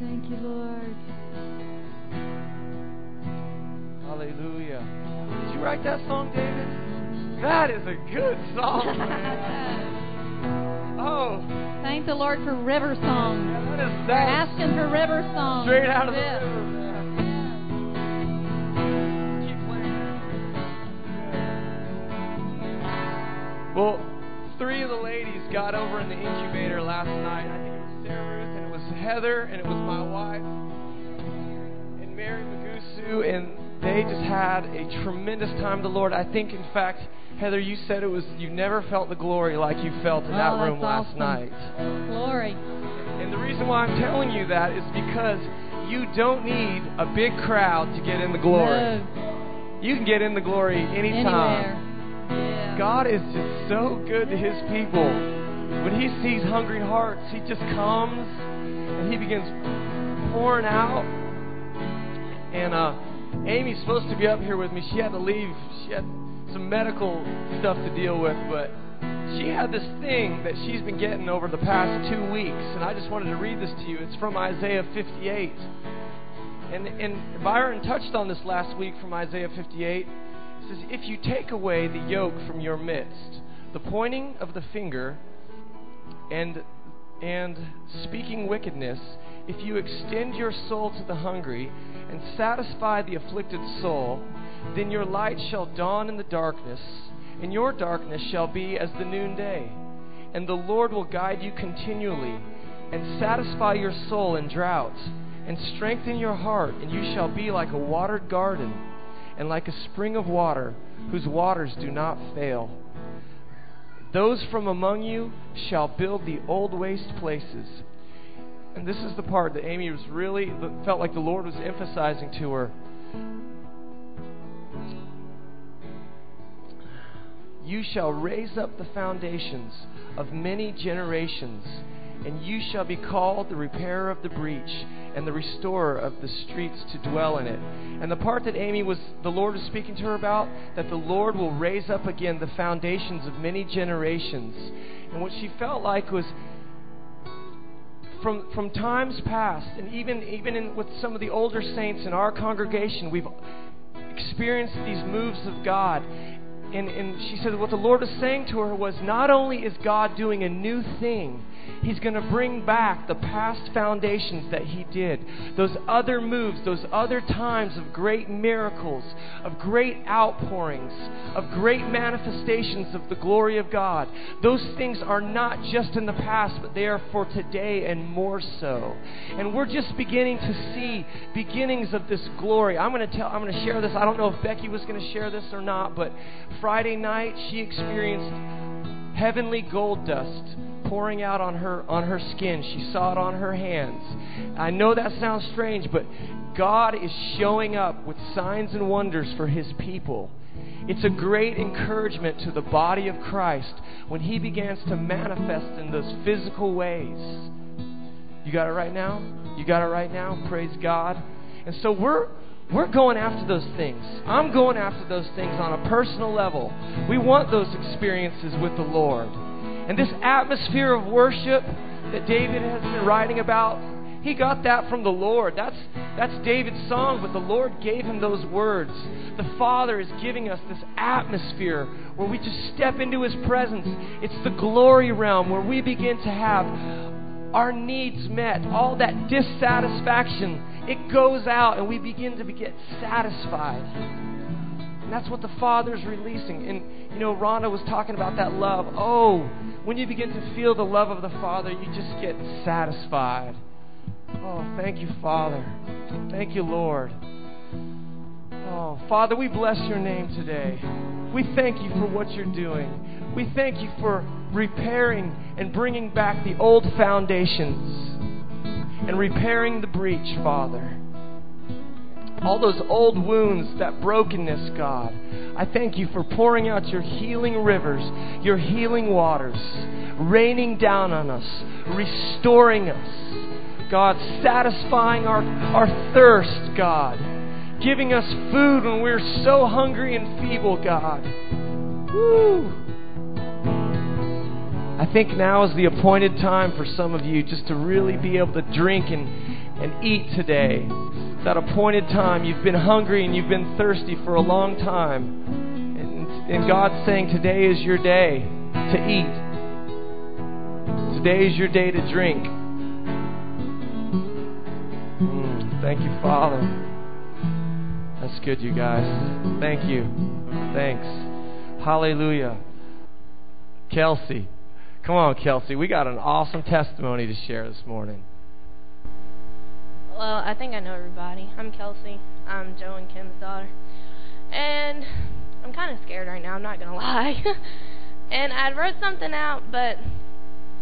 Thank you, Lord. Hallelujah. Did you write that song, David? That is a good song, man. Oh. Thank the Lord for river songs. Yeah, that is We're that asking for river songs. straight out of the river, man. Keep playing. Well, three of the ladies got over in the incubator last night. Heather, and it was my wife, and Mary Magusu, and they just had a tremendous time the Lord. I think, in fact, Heather, you said it was you never felt the glory like you felt in that Oh, room last awesome. night. Glory. And the reason why I'm telling you that is because you don't need a big crowd to get in the glory. No. You can get in the glory anytime. Yeah. God is just so good to his people. When he sees hungry hearts, he just comes he begins pouring out. And uh, Amy's supposed to be up here with me. She had to leave. She had some medical stuff to deal with, but she had this thing that she's been getting over the past two weeks, and I just wanted to read this to you. It's from Isaiah 58. And, and Byron touched on this last week from Isaiah 58. It says, If you take away the yoke from your midst, the pointing of the finger and, and speaking wickedness, if you extend your soul to the hungry and satisfy the afflicted soul, then your light shall dawn in the darkness, and your darkness shall be as the noonday. And the Lord will guide you continually, and satisfy your soul in drought, and strengthen your heart, and you shall be like a watered garden, and like a spring of water, whose waters do not fail. Those from among you shall build the old waste places. And this is the part that Amy was really felt like the Lord was emphasizing to her. You shall raise up the foundations of many generations, and you shall be called the repairer of the breach and the restorer of the streets to dwell in it. And the part that Amy was, the Lord was speaking to her about, that the Lord will raise up again the foundations of many generations. And what she felt like was from, from times past, and even, even in, with some of the older saints in our congregation, we've experienced these moves of God. And, and she said what the Lord was saying to her was not only is God doing a new thing, He's going to bring back the past foundations that He did. Those other moves, those other times of great miracles, of great outpourings, of great manifestations of the glory of God. Those things are not just in the past, but they are for today and more so. And we're just beginning to see beginnings of this glory. I'm going to tell I'm going to share this. I don't know if Becky was going to share this or not, but Friday night she experienced heavenly gold dust pouring out on her on her skin. She saw it on her hands. I know that sounds strange, but God is showing up with signs and wonders for his people. It's a great encouragement to the body of Christ when he begins to manifest in those physical ways. You got it right now? You got it right now? Praise God. And so we're we're going after those things. I'm going after those things on a personal level. We want those experiences with the Lord. And this atmosphere of worship that David has been writing about, he got that from the Lord. That's, that's David's song, but the Lord gave him those words. The Father is giving us this atmosphere where we just step into His presence. It's the glory realm where we begin to have our needs met, all that dissatisfaction, it goes out and we begin to get satisfied. And that's what the Father's releasing. And, you know, Rhonda was talking about that love. Oh, when you begin to feel the love of the Father, you just get satisfied. Oh, thank you, Father. Thank you, Lord. Oh, Father, we bless your name today. We thank you for what you're doing. We thank you for repairing and bringing back the old foundations and repairing the breach, Father. All those old wounds, that brokenness, God. I thank you for pouring out your healing rivers, your healing waters, raining down on us, restoring us. God, satisfying our, our thirst, God. Giving us food when we're so hungry and feeble, God. Woo! I think now is the appointed time for some of you just to really be able to drink and and eat today. That appointed time. You've been hungry and you've been thirsty for a long time. And, and God's saying, Today is your day to eat. Today is your day to drink. Mm, thank you, Father. That's good, you guys. Thank you. Thanks. Hallelujah. Kelsey. Come on, Kelsey. We got an awesome testimony to share this morning. Well, I think I know everybody. I'm Kelsey. I'm Joe and Kim's daughter. And I'm kind of scared right now, I'm not going to lie. and I wrote something out, but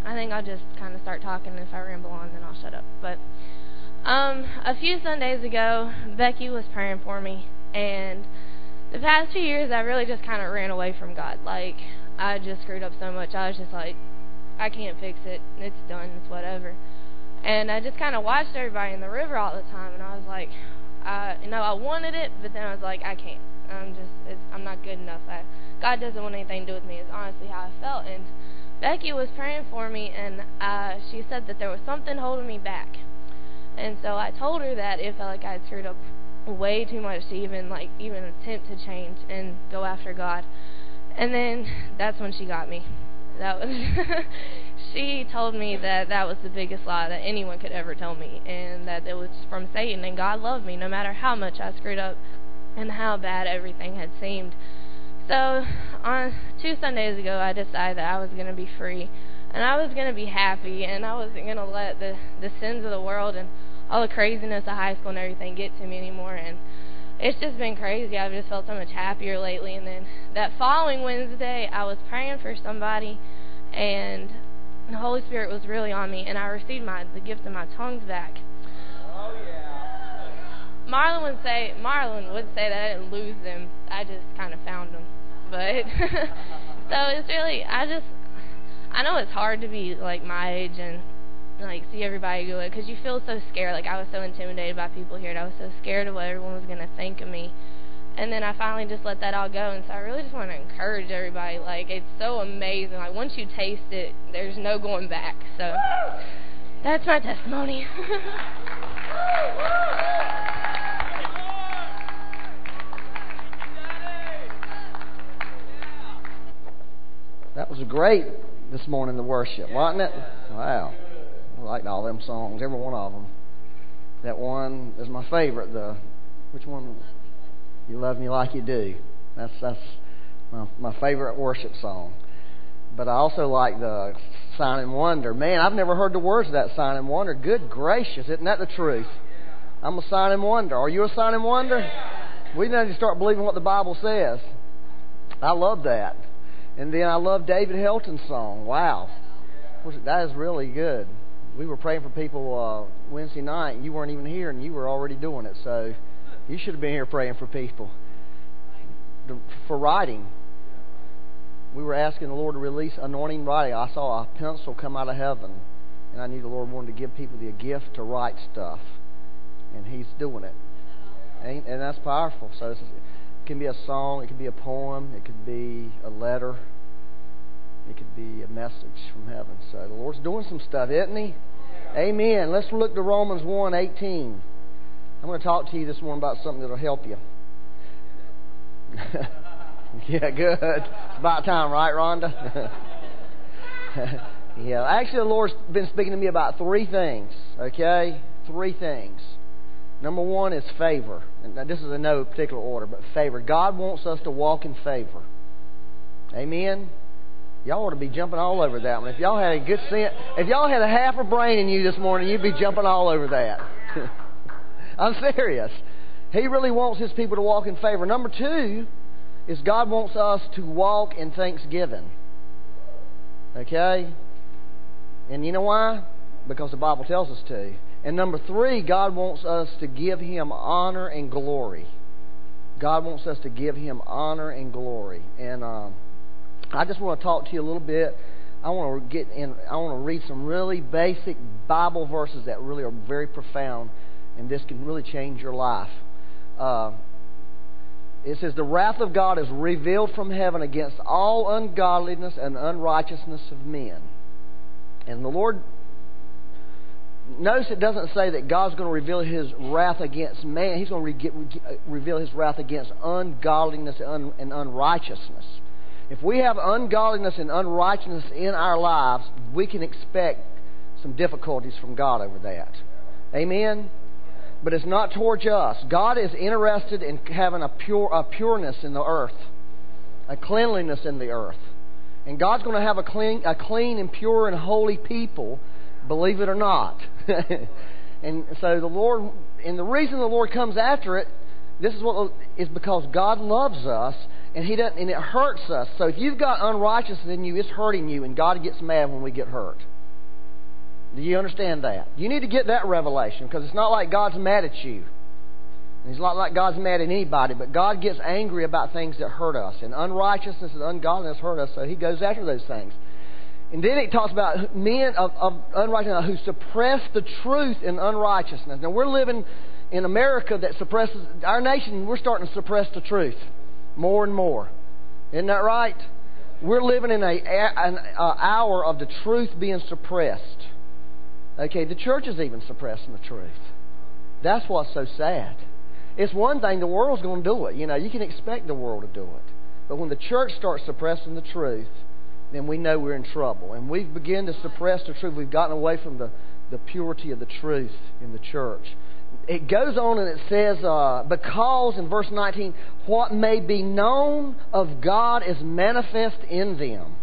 I think I'll just kind of start talking. If I ramble on, then I'll shut up. But um, a few Sundays ago, Becky was praying for me. And the past few years, I really just kind of ran away from God. Like, I just screwed up so much. I was just like, I can't fix it. It's done. It's whatever. And I just kind of watched everybody in the river all the time, and I was like, I, you know, I wanted it, but then I was like, I can't. I'm just, it's, I'm not good enough. I, God doesn't want anything to do with me. Is honestly how I felt. And Becky was praying for me, and uh, she said that there was something holding me back. And so I told her that it felt like I had screwed up way too much to even like even attempt to change and go after God. And then that's when she got me. That was she told me that that was the biggest lie that anyone could ever tell me and that it was from Satan and God loved me no matter how much I screwed up and how bad everything had seemed. So, on two Sundays ago, I decided that I was going to be free and I was going to be happy and I wasn't going to let the the sins of the world and all the craziness of high school and everything get to me anymore and it's just been crazy. I've just felt so much happier lately. And then that following Wednesday, I was praying for somebody, and the Holy Spirit was really on me, and I received my the gift of my tongues back. Oh yeah. Marlon would say Marlon would say that I didn't lose them. I just kind of found them. But so it's really I just I know it's hard to be like my age and like see everybody do it because you feel so scared. Like I was so intimidated by people here, and I was so scared of what everyone was going to think of me. And then I finally just let that all go, and so I really just want to encourage everybody. Like it's so amazing. Like once you taste it, there's no going back. So that's my testimony. That was great this morning, the worship, wasn't it? Wow. Liked all them songs, every one of them. That one is my favorite. The which one? You love me like you do. That's that's my my favorite worship song. But I also like the Sign and Wonder. Man, I've never heard the words of that Sign and Wonder. Good gracious, isn't that the truth? I'm a sign and wonder. Are you a sign and wonder? We need to start believing what the Bible says. I love that. And then I love David Helton's song. Wow. That is really good we were praying for people uh, Wednesday night, and you weren't even here, and you were already doing it. So you should have been here praying for people. For writing, we were asking the Lord to release anointing writing. I saw a pencil come out of heaven, and I knew the Lord wanted to give people the gift to write stuff, and He's doing it. And, and that's powerful. So it can be a song, it can be a poem, it could be a letter. It could be a message from heaven. So the Lord's doing some stuff, isn't He? Amen. Let's look to Romans 1 18. I'm going to talk to you this morning about something that'll help you. yeah, good. It's about time, right, Rhonda? yeah, actually, the Lord's been speaking to me about three things, okay? Three things. Number one is favor. And this is in no particular order, but favor. God wants us to walk in favor. Amen? Y'all ought to be jumping all over that one. If y'all had a good sense, if y'all had a half a brain in you this morning, you'd be jumping all over that. I'm serious. He really wants his people to walk in favor. Number two is God wants us to walk in thanksgiving. Okay? And you know why? Because the Bible tells us to. And number three, God wants us to give Him honor and glory. God wants us to give Him honor and glory. And um, I just want to talk to you a little bit. I want to get in. I want to read some really basic Bible verses that really are very profound, and this can really change your life. Uh, it says, "The wrath of God is revealed from heaven against all ungodliness and unrighteousness of men." And the Lord notice it doesn't say that God's going to reveal His wrath against man. He's going to re- reveal His wrath against ungodliness and, and unrighteousness. If we have ungodliness and unrighteousness in our lives, we can expect some difficulties from God over that. Amen? But it's not towards us. God is interested in having a pure a pureness in the earth, a cleanliness in the earth. And God's going to have a clean, a clean and pure and holy people, believe it or not. and so the Lord, and the reason the Lord comes after it, this is what is because God loves us, and He doesn't, and it hurts us. So if you've got unrighteousness in you, it's hurting you, and God gets mad when we get hurt. Do you understand that? You need to get that revelation because it's not like God's mad at you. He's not like God's mad at anybody, but God gets angry about things that hurt us. And unrighteousness and ungodliness hurt us, so He goes after those things. And then it talks about men of, of unrighteousness who suppress the truth in unrighteousness. Now, we're living in America that suppresses, our nation, we're starting to suppress the truth more and more. Isn't that right? We're living in a, an hour of the truth being suppressed. Okay, the church is even suppressing the truth. That's what's so sad. It's one thing, the world's going to do it. You know, you can expect the world to do it. But when the church starts suppressing the truth, then we know we're in trouble. And we've begun to suppress the truth. We've gotten away from the, the purity of the truth in the church. It goes on and it says, uh, because in verse 19, what may be known of God is manifest in them.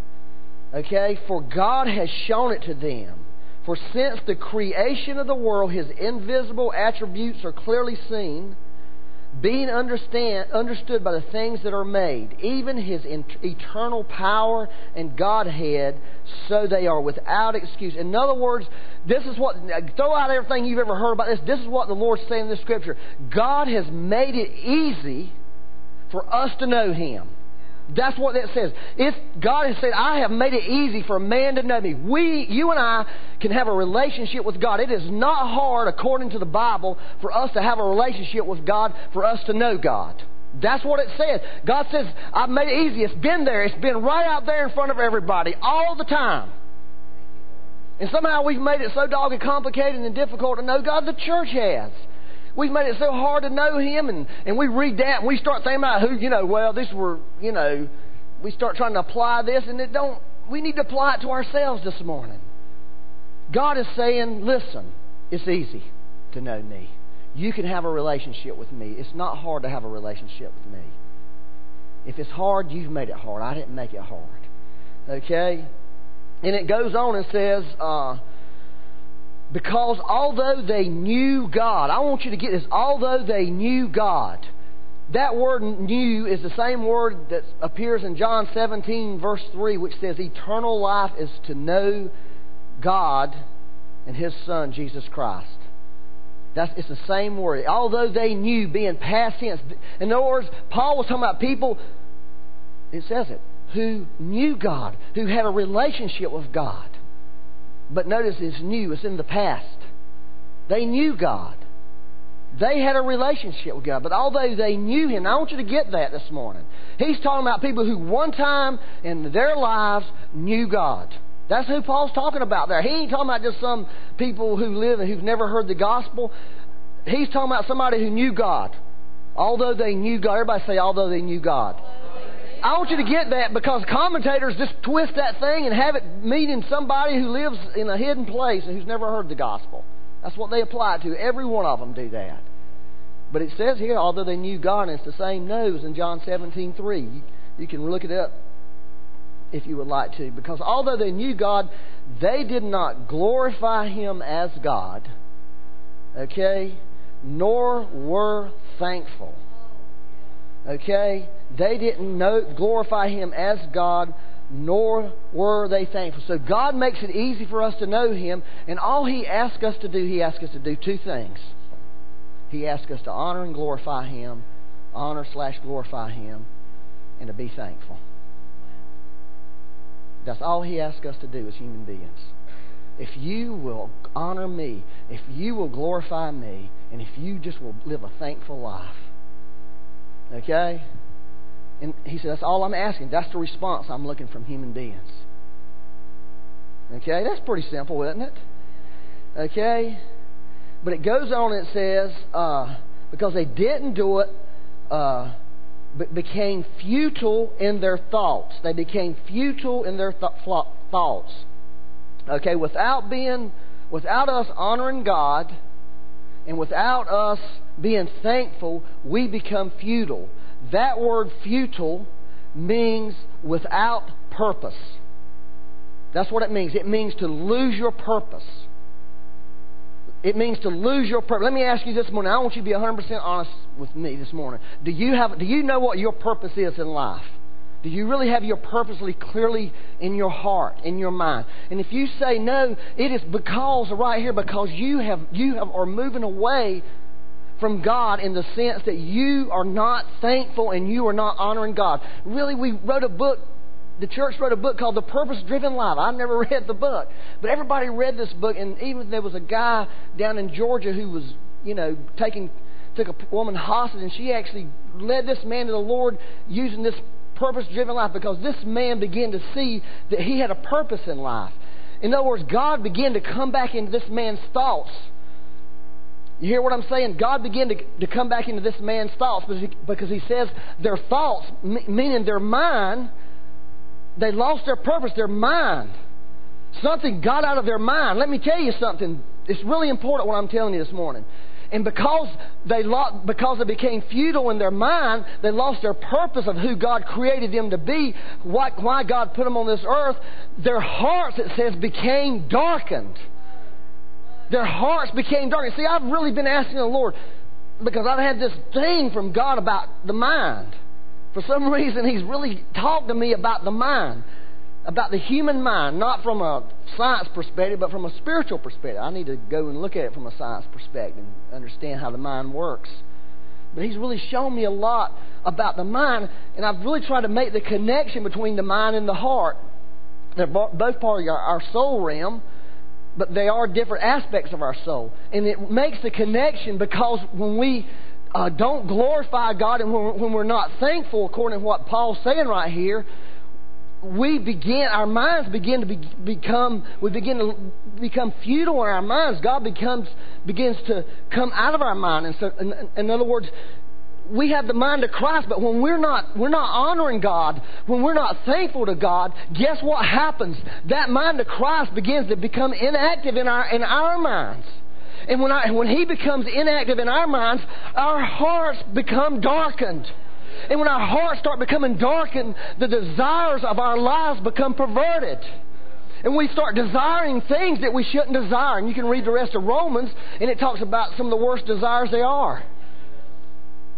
Okay? For God has shown it to them. For since the creation of the world, his invisible attributes are clearly seen, being understand, understood by the things that are made, even his in, eternal power and Godhead, so they are without excuse. In other words, this is what, throw out everything you've ever heard about this. This is what the Lord's saying in this scripture. God has made it easy for us to know him. That's what that says. If God has said, I have made it easy for a man to know me. We, you and I, can have a relationship with God. It is not hard, according to the Bible, for us to have a relationship with God, for us to know God. That's what it says. God says, I've made it easy. It's been there. It's been right out there in front of everybody all the time. And somehow we've made it so dogged complicated and difficult to know God. The church has. We've made it so hard to know Him, and, and we read that and we start thinking about who, you know, well, this were, you know, we start trying to apply this, and it don't, we need to apply it to ourselves this morning. God is saying, listen, it's easy to know me. You can have a relationship with me. It's not hard to have a relationship with me. If it's hard, you've made it hard. I didn't make it hard. Okay? And it goes on and says, uh, because although they knew God, I want you to get this, although they knew God, that word knew is the same word that appears in John 17, verse 3, which says, Eternal life is to know God and His Son, Jesus Christ. That's, it's the same word. Although they knew, being past tense. In other words, Paul was talking about people, it says it, who knew God, who had a relationship with God. But notice it's knew, it's in the past. They knew God. They had a relationship with God. But although they knew Him, I want you to get that this morning. He's talking about people who one time in their lives knew God. That's who Paul's talking about there. He ain't talking about just some people who live and who've never heard the gospel. He's talking about somebody who knew God. Although they knew God. Everybody say, although they knew God. I want you to get that because commentators just twist that thing and have it meaning somebody who lives in a hidden place and who's never heard the gospel. That's what they apply it to. Every one of them do that. But it says here, although they knew God, and it's the same knows in John 17, 3. You, you can look it up if you would like to. Because although they knew God, they did not glorify Him as God, okay, nor were thankful. Okay? They didn't know, glorify Him as God, nor were they thankful. So God makes it easy for us to know Him, and all He asks us to do, He asks us to do two things. He asks us to honor and glorify Him, honor slash glorify Him, and to be thankful. That's all He asks us to do as human beings. If you will honor me, if you will glorify me, and if you just will live a thankful life, Okay? And he said, That's all I'm asking. That's the response I'm looking from human beings. Okay? That's pretty simple, isn't it? Okay? But it goes on and it says, uh, because they didn't do it, uh, became futile in their thoughts. They became futile in their th- thoughts. Okay, without being, without us honoring God, and without us being thankful, we become futile. That word futile means without purpose. That's what it means. It means to lose your purpose. It means to lose your purpose. Let me ask you this morning. I want you to be 100% honest with me this morning. Do you, have, do you know what your purpose is in life? Do you really have your purposely clearly in your heart, in your mind? And if you say no, it is because right here because you have you have are moving away from God in the sense that you are not thankful and you are not honoring God. Really, we wrote a book the church wrote a book called The Purpose Driven Life. I've never read the book, but everybody read this book, and even there was a guy down in Georgia who was, you know, taking took a woman hostage, and she actually led this man to the Lord using this purpose driven life because this man began to see that he had a purpose in life. In other words, God began to come back into this man's thoughts. You hear what I'm saying? God began to, to come back into this man's thoughts because he, because he says their thoughts, meaning their mind, they lost their purpose, their mind. Something got out of their mind. Let me tell you something. It's really important what I'm telling you this morning. And because they, because they became futile in their mind, they lost their purpose of who God created them to be, why, why God put them on this earth. Their hearts, it says, became darkened. Their hearts became darkened. See, I've really been asking the Lord because I've had this thing from God about the mind. For some reason, He's really talked to me about the mind, about the human mind, not from a science perspective, but from a spiritual perspective. I need to go and look at it from a science perspective and understand how the mind works. But He's really shown me a lot about the mind, and I've really tried to make the connection between the mind and the heart. They're both part of our soul realm, but they are different aspects of our soul. And it makes the connection because when we uh, don't glorify God and when, when we're not thankful, according to what Paul's saying right here, we begin, our minds begin to be, become, we begin to become futile in our minds. God becomes, begins to come out of our mind. And so, in, in other words, we have the mind of Christ, but when we're not, we're not honoring God, when we're not thankful to God, guess what happens? That mind of Christ begins to become inactive in our, in our minds. And when, I, when He becomes inactive in our minds, our hearts become darkened. And when our hearts start becoming darkened, the desires of our lives become perverted. And we start desiring things that we shouldn't desire. And you can read the rest of Romans, and it talks about some of the worst desires they are.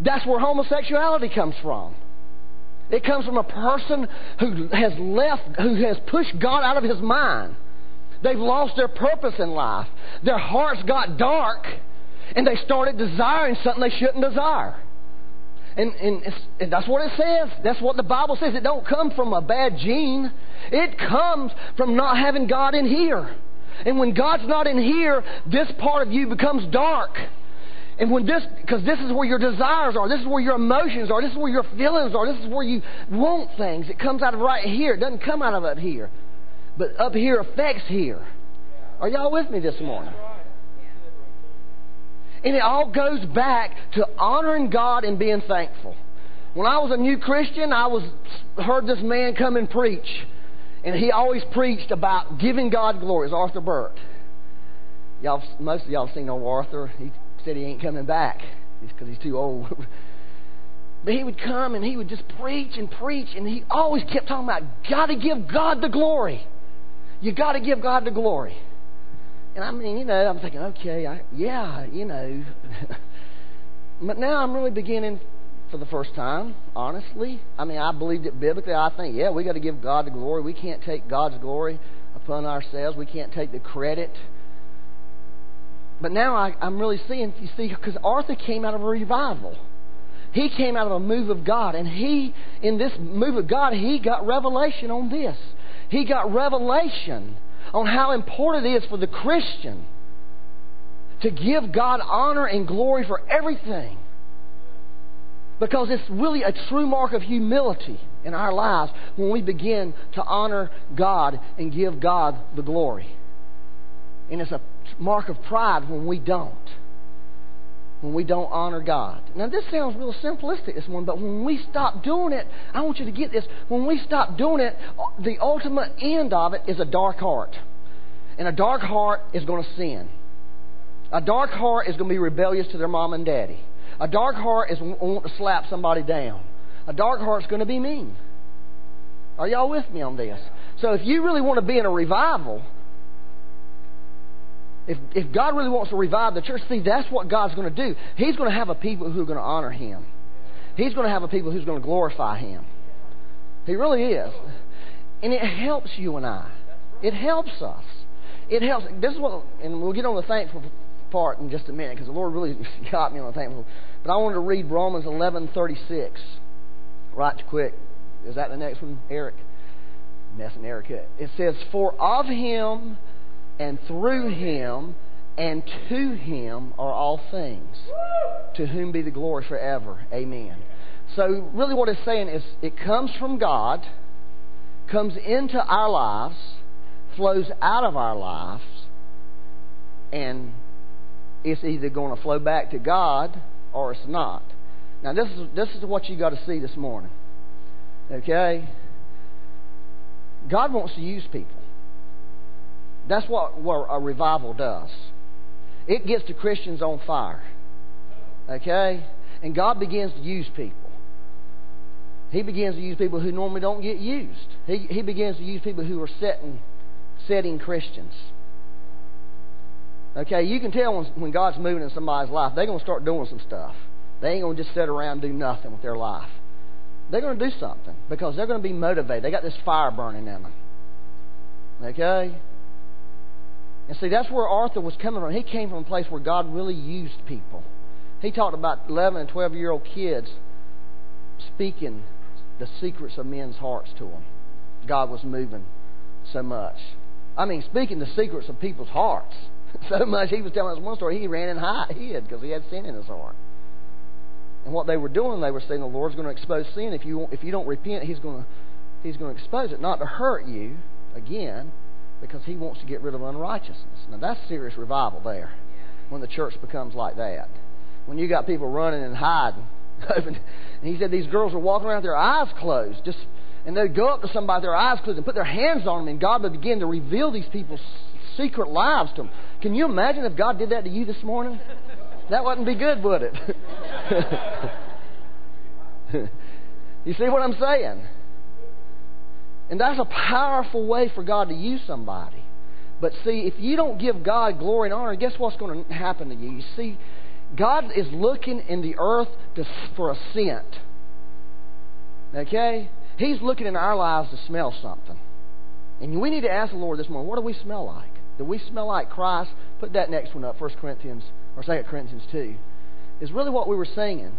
That's where homosexuality comes from. It comes from a person who has left, who has pushed God out of his mind. They've lost their purpose in life. Their hearts got dark, and they started desiring something they shouldn't desire. And, and, and, that's what it says. That's what the Bible says. It don't come from a bad gene. It comes from not having God in here. And when God's not in here, this part of you becomes dark. And when this, because this is where your desires are, this is where your emotions are, this is where your feelings are, this is where you want things. It comes out of right here. It doesn't come out of up here. But up here affects here. Are y'all with me this morning? And it all goes back to honoring God and being thankful. When I was a new Christian, I was heard this man come and preach. And he always preached about giving God glory. It's Arthur Burt. Y'all, most of y'all seen old Arthur. He said he ain't coming back because he's too old. but he would come and he would just preach and preach, and he always kept talking about, got to give God the glory. You got to give God the glory. And I mean, you know, I'm thinking, okay, I, yeah, you know. but now I'm really beginning for the first time, honestly. I mean, I believed it biblically. I think, yeah, we got to give God the glory. We can't take God's glory upon ourselves. We can't take the credit. But now I, I'm really seeing, you see, because Arthur came out of a revival. He came out of a move of God. And he, in this move of God, he got revelation on this. He got revelation on how important it is for the Christian to give God honor and glory for everything. Because it's really a true mark of humility in our lives when we begin to honor God and give God the glory. And it's a mark of pride when we don't. When we don't honor God. Now, this sounds real simplistic, this one, but when we stop doing it, I want you to get this. When we stop doing it, the ultimate end of it is a dark heart. And a dark heart is going to sin. A dark heart is going to be rebellious to their mom and daddy. A dark heart is want to slap somebody down. A dark heart is going to be mean. Are y'all with me on this? So if you really want to be in a revival, if, if God really wants to revive the church, see, that's what God's going to do. He's going to have a people who are going to honor Him. He's going to have a people who's going to glorify Him. He really is. And it helps you and I. It helps us. It helps. This is what, and we'll get on the thankful part in just a minute because the Lord really got me on the thankful. But I wanted to read Romans eleven thirty six. Right quick. Is that the next one, Eric? Messing Eric. It says, For of him and through him and to him are all things. To whom be the glory forever. Amen. So, really, what it's saying is it comes from God, comes into our lives, flows out of our lives, and it's either going to flow back to God or it's not. Now, this is, this is what you got to see this morning. Okay? God wants to use people. That's what, a revival does. It gets the Christians on fire. Okay? And God begins to use people. He begins to use people who normally don't get used. He, he begins to use people who are setting, setting Christians. Okay, you can tell when, when God's moving in somebody's life, they're going to start doing some stuff. They ain't going to just sit around and do nothing with their life. They're going to do something because they're going to be motivated. They got this fire burning in them. Okay? And see, that's where Arthur was coming from. He came from a place where God really used people. He talked about 11 and 12 year old kids speaking the secrets of men's hearts to them. God was moving so much. I mean, speaking the secrets of people's hearts so much. He was telling us one story. He ran and hid because he had sin in his heart. And what they were doing, they were saying the Lord's going to expose sin. If you if you don't repent, He's going to He's going to expose it, not to hurt you again, because He wants to get rid of unrighteousness. Now that's serious revival there, when the church becomes like that. When you got people running and hiding, and He said these girls were walking around with their eyes closed, just and they'd go up to somebody with their eyes closed and put their hands on them, and God would begin to reveal these people's secret lives to them. Can you imagine if God did that to you this morning? That wouldn't be good, would it? you see what I'm saying? And that's a powerful way for God to use somebody. But see, if you don't give God glory and honor, guess what's going to happen to you? You see, God is looking in the earth to, for a scent. Okay? He's looking in our lives to smell something. And we need to ask the Lord this morning, what do we smell like? Do we smell like Christ? Put that next one up, 1 Corinthians or 2 Corinthians 2, is really what we were singing.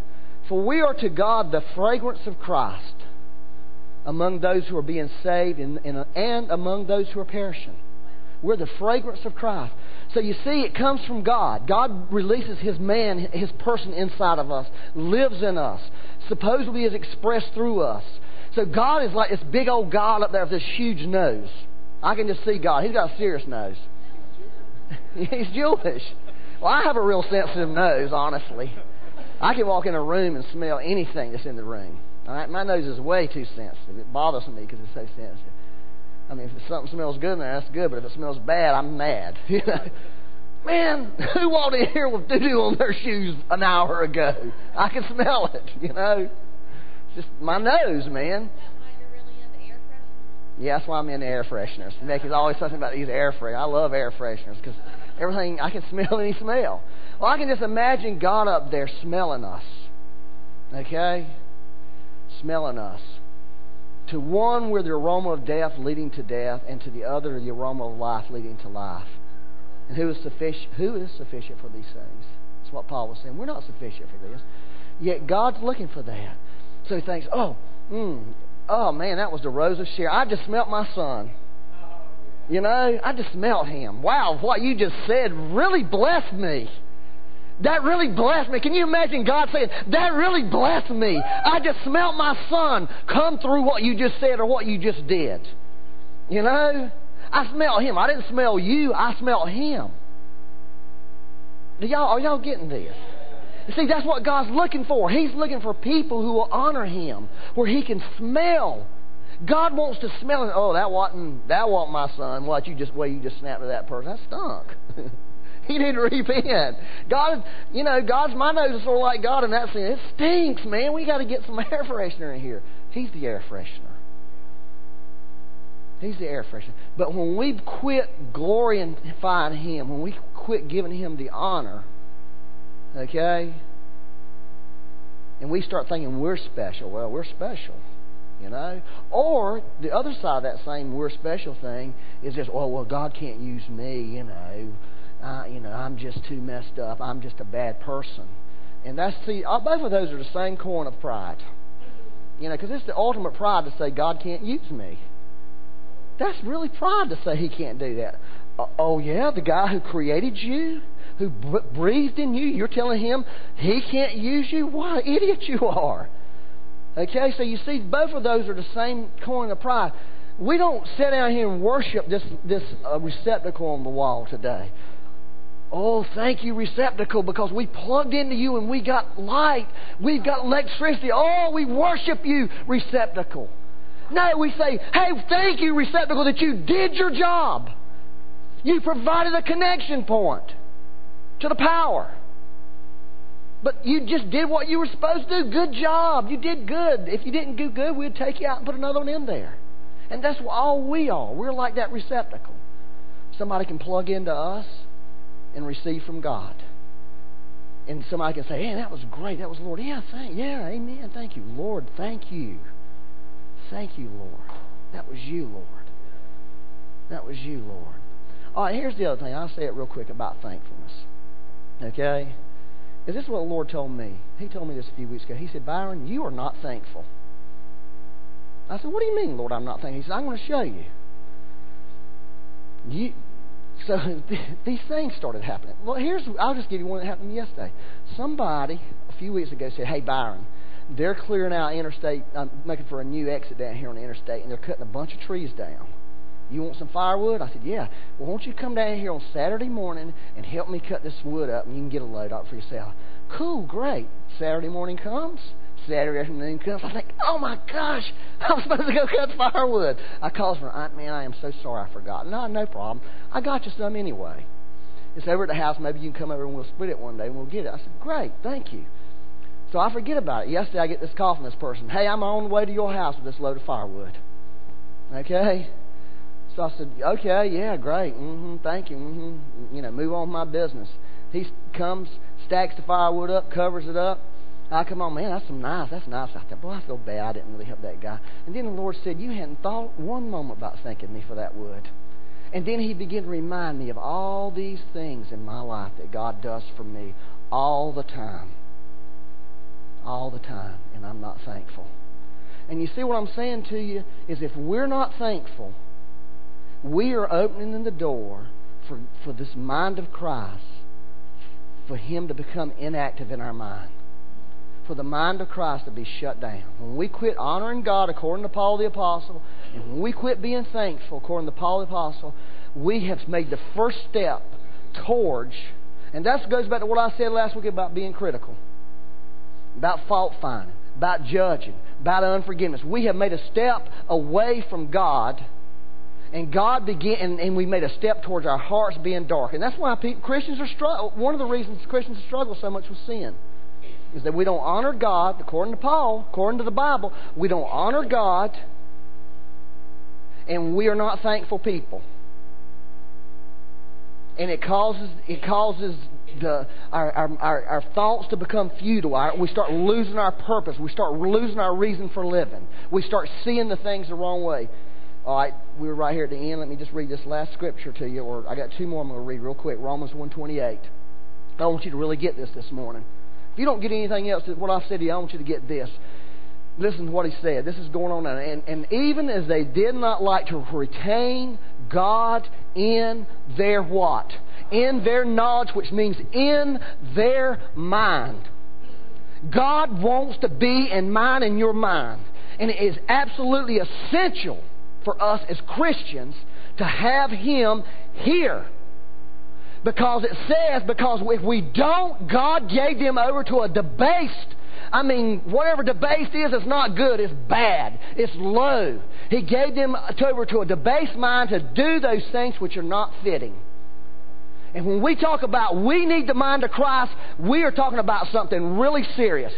For we are to God the fragrance of Christ among those who are being saved and, and, and among those who are perishing. We're the fragrance of Christ. So you see, it comes from God. God releases His man, His person inside of us, lives in us, supposedly is expressed through us. So God is like this big old God up there with this huge nose. I can just see God. He's got a serious nose. He's Jewish. Well, I have a real sensitive nose, honestly. I can walk in a room and smell anything that's in the room. All right? My nose is way too sensitive. It bothers me because it's so sensitive. I mean, if something smells good in there, that's good. But if it smells bad, I'm mad. You know? Man, who walked in here with doo doo on their shoes an hour ago? I can smell it. You know, it's just my nose, man. Yeah, that's why I'm into air fresheners. Becky's always talking about these air fresheners. I love air fresheners because everything I can smell any smell. Well, I can just imagine God up there smelling us. Okay? Smelling us. To one, we're the aroma of death leading to death, and to the other, the aroma of life leading to life. And who is sufficient? Who is sufficient for these things? That's what Paul was saying. We're not sufficient for this. Yet God's looking for that. So he thinks, oh, mm, oh man, that was the rose of Sharon. I just smelt my son. You know, I just smelt him. Wow, what you just said really blessed me. That really blessed me. Can you imagine God saying, That really blessed me? I just smelt my son come through what you just said or what you just did. You know? I smell him. I didn't smell you, I smelled him. Do y'all, are y'all getting this? See, that's what God's looking for. He's looking for people who will honor Him, where He can smell. God wants to smell it. Oh, that wasn't that wasn't my son. What you just way you just snapped at that person. That stunk. he need to repent. God, you know, God's my nose is sort of like God in that sense. It stinks, man. We got to get some air freshener in here. He's the air freshener. He's the air freshener. But when we quit glorifying Him, when we quit giving Him the honor, okay, and we start thinking we're special, well, we're special, you know. Or the other side of that same we're special thing is just, oh, well, God can't use me, you know. You know, I'm just too messed up. I'm just a bad person. And that's the uh, both of those are the same coin of pride. You know, because it's the ultimate pride to say God can't use me. That's really pride to say He can't do that. Uh, oh yeah, the guy who created you, who b- breathed in you, you're telling him He can't use you? What an idiot you are! Okay, so you see, both of those are the same coin of pride. We don't sit down here and worship this this uh, receptacle on the wall today. Oh, thank you, receptacle, because we plugged into you and we got light. We've got electricity. Oh, we worship you, receptacle. No, we say, hey, thank you, receptacle, that you did your job. You provided a connection point to the power. But you just did what you were supposed to do. Good job. You did good. If you didn't do good, we'd take you out and put another one in there. And that's all we are. We're like that receptacle. Somebody can plug into us and receive from God. And somebody can say, "Man, that was great. That was Lord. Yeah, thank. Yeah, Amen. Thank you, Lord. Thank you. Thank you, Lord. That was you, Lord. That was you, Lord. All right. Here's the other thing. I'll say it real quick about thankfulness. Okay. Is this what the Lord told me? He told me this a few weeks ago. He said, Byron, you are not thankful. I said, What do you mean, Lord, I'm not thankful? He said, I'm going to show you. You, so these things started happening. Well, here's I'll just give you one that happened yesterday. Somebody a few weeks ago said, "Hey Byron, they're clearing out interstate, I'm making for a new exit down here on the interstate, and they're cutting a bunch of trees down. You want some firewood?" I said, "Yeah." Well, won't you come down here on Saturday morning and help me cut this wood up, and you can get a load out for yourself. Cool, great. Saturday morning comes. Saturday afternoon comes. I think, oh my gosh, I'm supposed to go cut firewood. I calls her, Aunt, man, I am so sorry I forgot. No, no problem. I got you some anyway. It's over at the house. Maybe you can come over and we'll split it one day and we'll get it. I said, great, thank you. So I forget about it. Yesterday I get this call from this person. Hey, I'm on the way to your house with this load of firewood. Okay? So I said, okay, yeah, great. Mm-hmm, thank you. Mm-hmm. You know, move on with my business. He comes, stacks the firewood up, covers it up. I come on, man, that's some nice. That's nice. I thought, boy, I feel bad. I didn't really help that guy. And then the Lord said, you hadn't thought one moment about thanking me for that wood. And then He began to remind me of all these things in my life that God does for me all the time. All the time. And I'm not thankful. And you see what I'm saying to you is if we're not thankful, we are opening the door for, for this mind of Christ, for Him to become inactive in our mind for the mind of Christ to be shut down. When we quit honoring God according to Paul the Apostle, and when we quit being thankful according to Paul the Apostle, we have made the first step towards, and that goes back to what I said last week about being critical, about fault finding, about judging, about unforgiveness. We have made a step away from God. And God began, and, and, we made a step towards our hearts being dark, and that's why people, Christians are struggle. One of the reasons Christians struggle so much with sin is that we don't honor God, according to Paul, according to the Bible, we don't honor God, and we are not thankful people. And it causes it causes the our, our, our, our thoughts to become futile. Our, we start losing our purpose. We start losing our reason for living. We start seeing the things the wrong way. All right, we're right here at the end. Let me just read this last scripture to you, or I got two more I'm going to read real quick. Romans 128. I want you to really get this this morning. If you don't get anything else, what I've said to you, I want you to get this. Listen to what he said. This is going on. And, and even as they did not like to retain God in their what? In their knowledge, which means in their mind. God wants to be in mine and your mind. And it is absolutely essential for us as Christians to have Him here Because it says, because if we don't, God gave them over to a debased I mean, whatever debased is, it's not good. It's bad. It's low. He gave them over to a debased mind to do those things which are not fitting. And when we talk about we need the mind of Christ, we are talking about something really serious.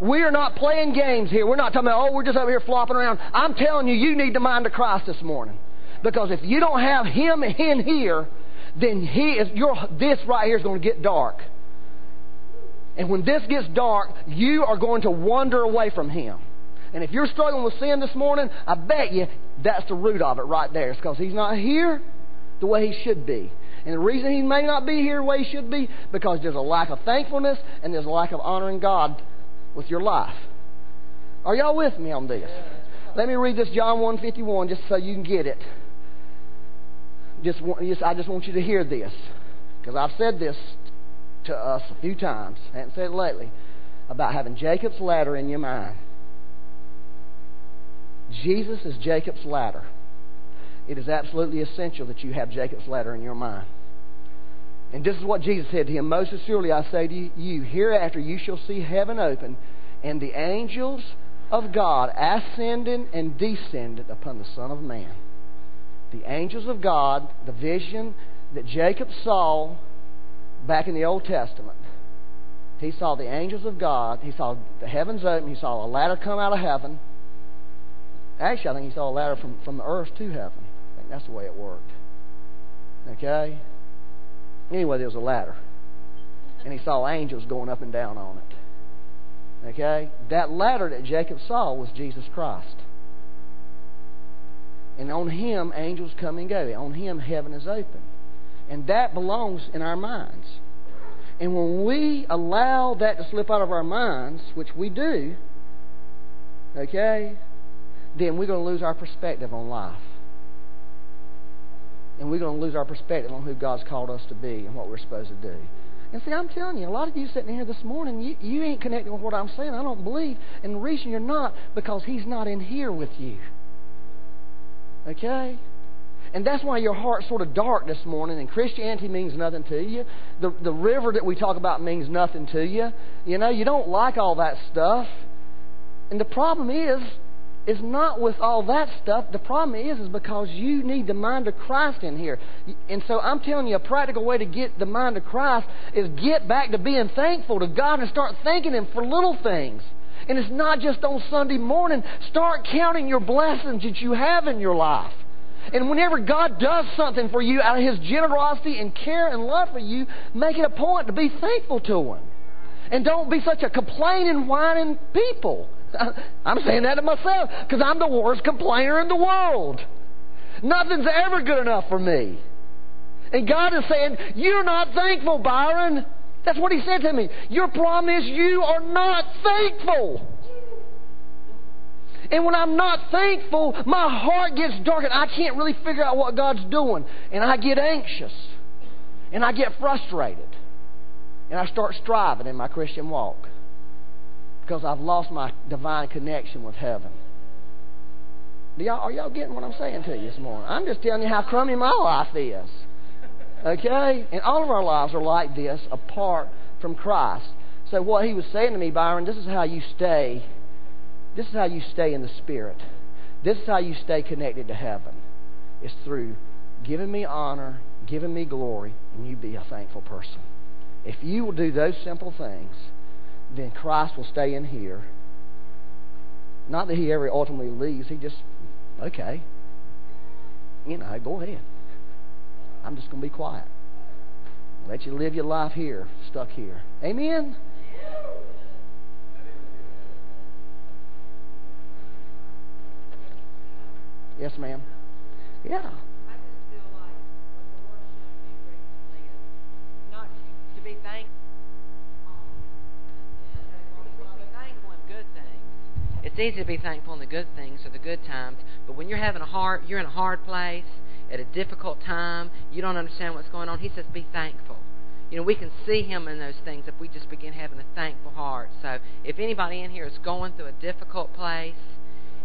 We are not playing games here. We're not talking about, oh, we're just over here flopping around. I'm telling you, you need the mind of Christ this morning. Because if you don't have Him in here, then He is, your, this right here is going to get dark. And when this gets dark, you are going to wander away from Him. And if you're struggling with sin this morning, I bet you that's the root of it right there. It's because He's not here the way He should be. And the reason He may not be here the way He should be, because there's a lack of thankfulness and there's a lack of honoring God with your life. Are y'all with me on this? Let me read this John 151 just so you can get it. Just, just I just want you to hear this. Because I've said this to us a few times, I haven't said it lately, about having Jacob's ladder in your mind. Jesus is Jacob's ladder. It is absolutely essential that you have Jacob's ladder in your mind. And this is what Jesus said to him Most assuredly I say to you, hereafter you shall see heaven open, and the angels of God ascending and descending upon the Son of Man. The angels of God, the vision that Jacob saw back in the Old Testament. He saw the angels of God. He saw the heavens open. He saw a ladder come out of heaven. Actually, I think he saw a ladder from, from the earth to heaven. I think that's the way it worked. Okay? Anyway, there was a ladder. And he saw angels going up and down on it. Okay? That ladder that Jacob saw was Jesus Christ. And on him, angels come and go. On him, heaven is open. And that belongs in our minds. And when we allow that to slip out of our minds, which we do, okay, then we're going to lose our perspective on life. And we're going to lose our perspective on who God's called us to be and what we're supposed to do. And see, I'm telling you, a lot of you sitting here this morning, you, you ain't connecting with what I'm saying. I don't believe. And the reason you're not, because He's not in here with you. Okay? And that's why your heart's sort of dark this morning, and Christianity means nothing to you. The, the river that we talk about means nothing to you. You know, you don't like all that stuff. And the problem is, is not with all that stuff. The problem is, is because you need the mind of Christ in here. And so I'm telling you, a practical way to get the mind of Christ is get back to being thankful to God and start thanking Him for little things. And it's not just on Sunday morning. Start counting your blessings that you have in your life. And whenever God does something for you out of His generosity and care and love for you, make it a point to be thankful to Him. And don't be such a complaining, whining people. I'm saying that to myself because I'm the worst complainer in the world. Nothing's ever good enough for me. And God is saying, You're not thankful, Byron. That's what He said to me. Your problem is you are not thankful. And when I'm not thankful, my heart gets dark and I can't really figure out what God's doing. And I get anxious. And I get frustrated. And I start striving in my Christian walk. Because I've lost my divine connection with heaven. Do Y'all, are y'all getting what I'm saying to you this morning? I'm just telling you how crummy my life is. Okay? And all of our lives are like this apart from Christ. So what he was saying to me, Byron, this is how you stay this is how you stay in the Spirit. This is how you stay connected to heaven. It's through giving me honor, giving me glory, and you be a thankful person. If you will do those simple things, then Christ will stay in here. Not that he ever ultimately leaves. He just, okay, you know, go ahead. I'm just going to be quiet. Let you live your life here, stuck here. Amen? Yes, ma'am. Yeah. It's easy to be thankful in the good things or the good times, but when you're having a hard, you're in a hard place at a difficult time, you don't understand what's going on. He says, "Be thankful." You know, we can see Him in those things if we just begin having a thankful heart. So, if anybody in here is going through a difficult place,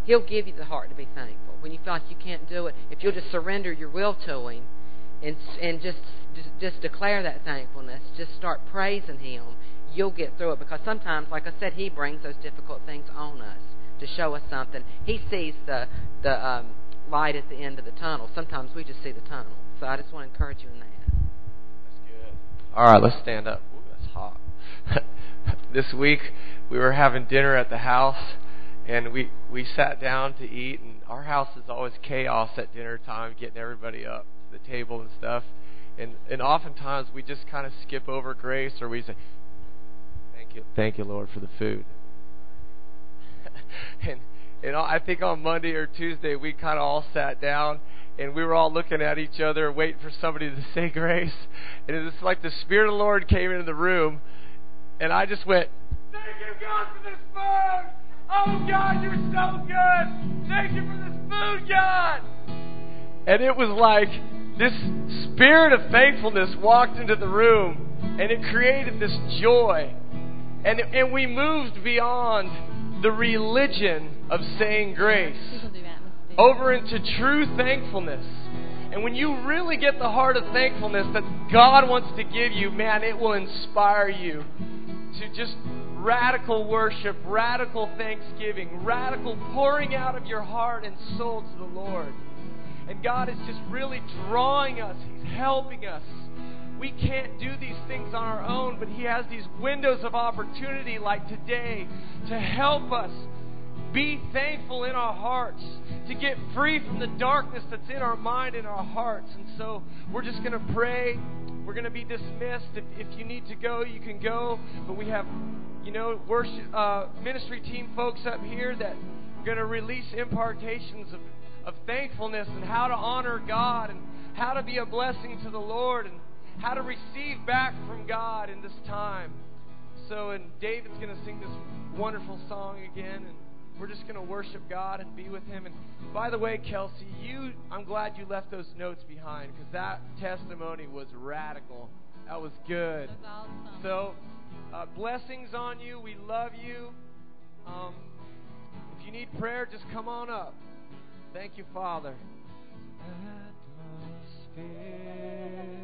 He'll give you the heart to be thankful when you feel like you can't do it, if you'll just surrender your will to Him and and just just, just declare that thankfulness. Just start praising Him. You'll get through it because sometimes, like I said, He brings those difficult things on us to show us something. He sees the the um, light at the end of the tunnel. Sometimes we just see the tunnel. So I just want to encourage you in that. That's good. All right, let's stand up. Ooh, that's hot. this week we were having dinner at the house, and we we sat down to eat. And our house is always chaos at dinner time, getting everybody up to the table and stuff. And and oftentimes we just kind of skip over grace, or we say, "Thank you, thank you, Lord, for the food." and and I think on Monday or Tuesday we kind of all sat down and we were all looking at each other, waiting for somebody to say grace. And it was like the Spirit of the Lord came into the room, and I just went, "Thank you, God, for this food. Oh God, you're so good. Thank you for this food, God." And it was like this spirit of thankfulness walked into the room, and it created this joy, and and we moved beyond the religion of saying grace over into true thankfulness. And when you really get the heart of thankfulness that God wants to give you, man, it will inspire you to just radical worship, radical thanksgiving, radical pouring out of your heart and soul to the Lord. And God is just really drawing us, He's helping us. We can't do these things on our own, but He has these windows of opportunity like today to help us be thankful in our hearts, to get free from the darkness that's in our mind and our hearts. And so we're just going to pray. We're going to be dismissed. If, if you need to go, you can go. But we have, you know, worship uh, ministry team folks up here that are going to release impartations of, of thankfulness and how to honor God and how to be a blessing to the Lord and how to receive back from God in this time. So, and David's going to sing this wonderful song again, and we're just going to worship God and be with Him. And by the way, Kelsey, you, I'm glad you left those notes behind because that testimony was radical. That was good. That's awesome. So, uh, blessings on you. We love you. Um, if you need prayer, just come on up. Thank you, Father. Atmosphere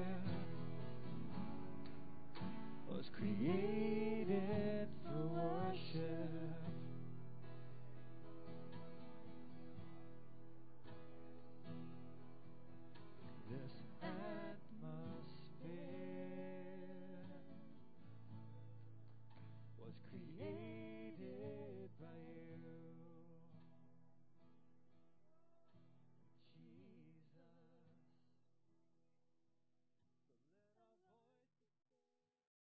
created for worship.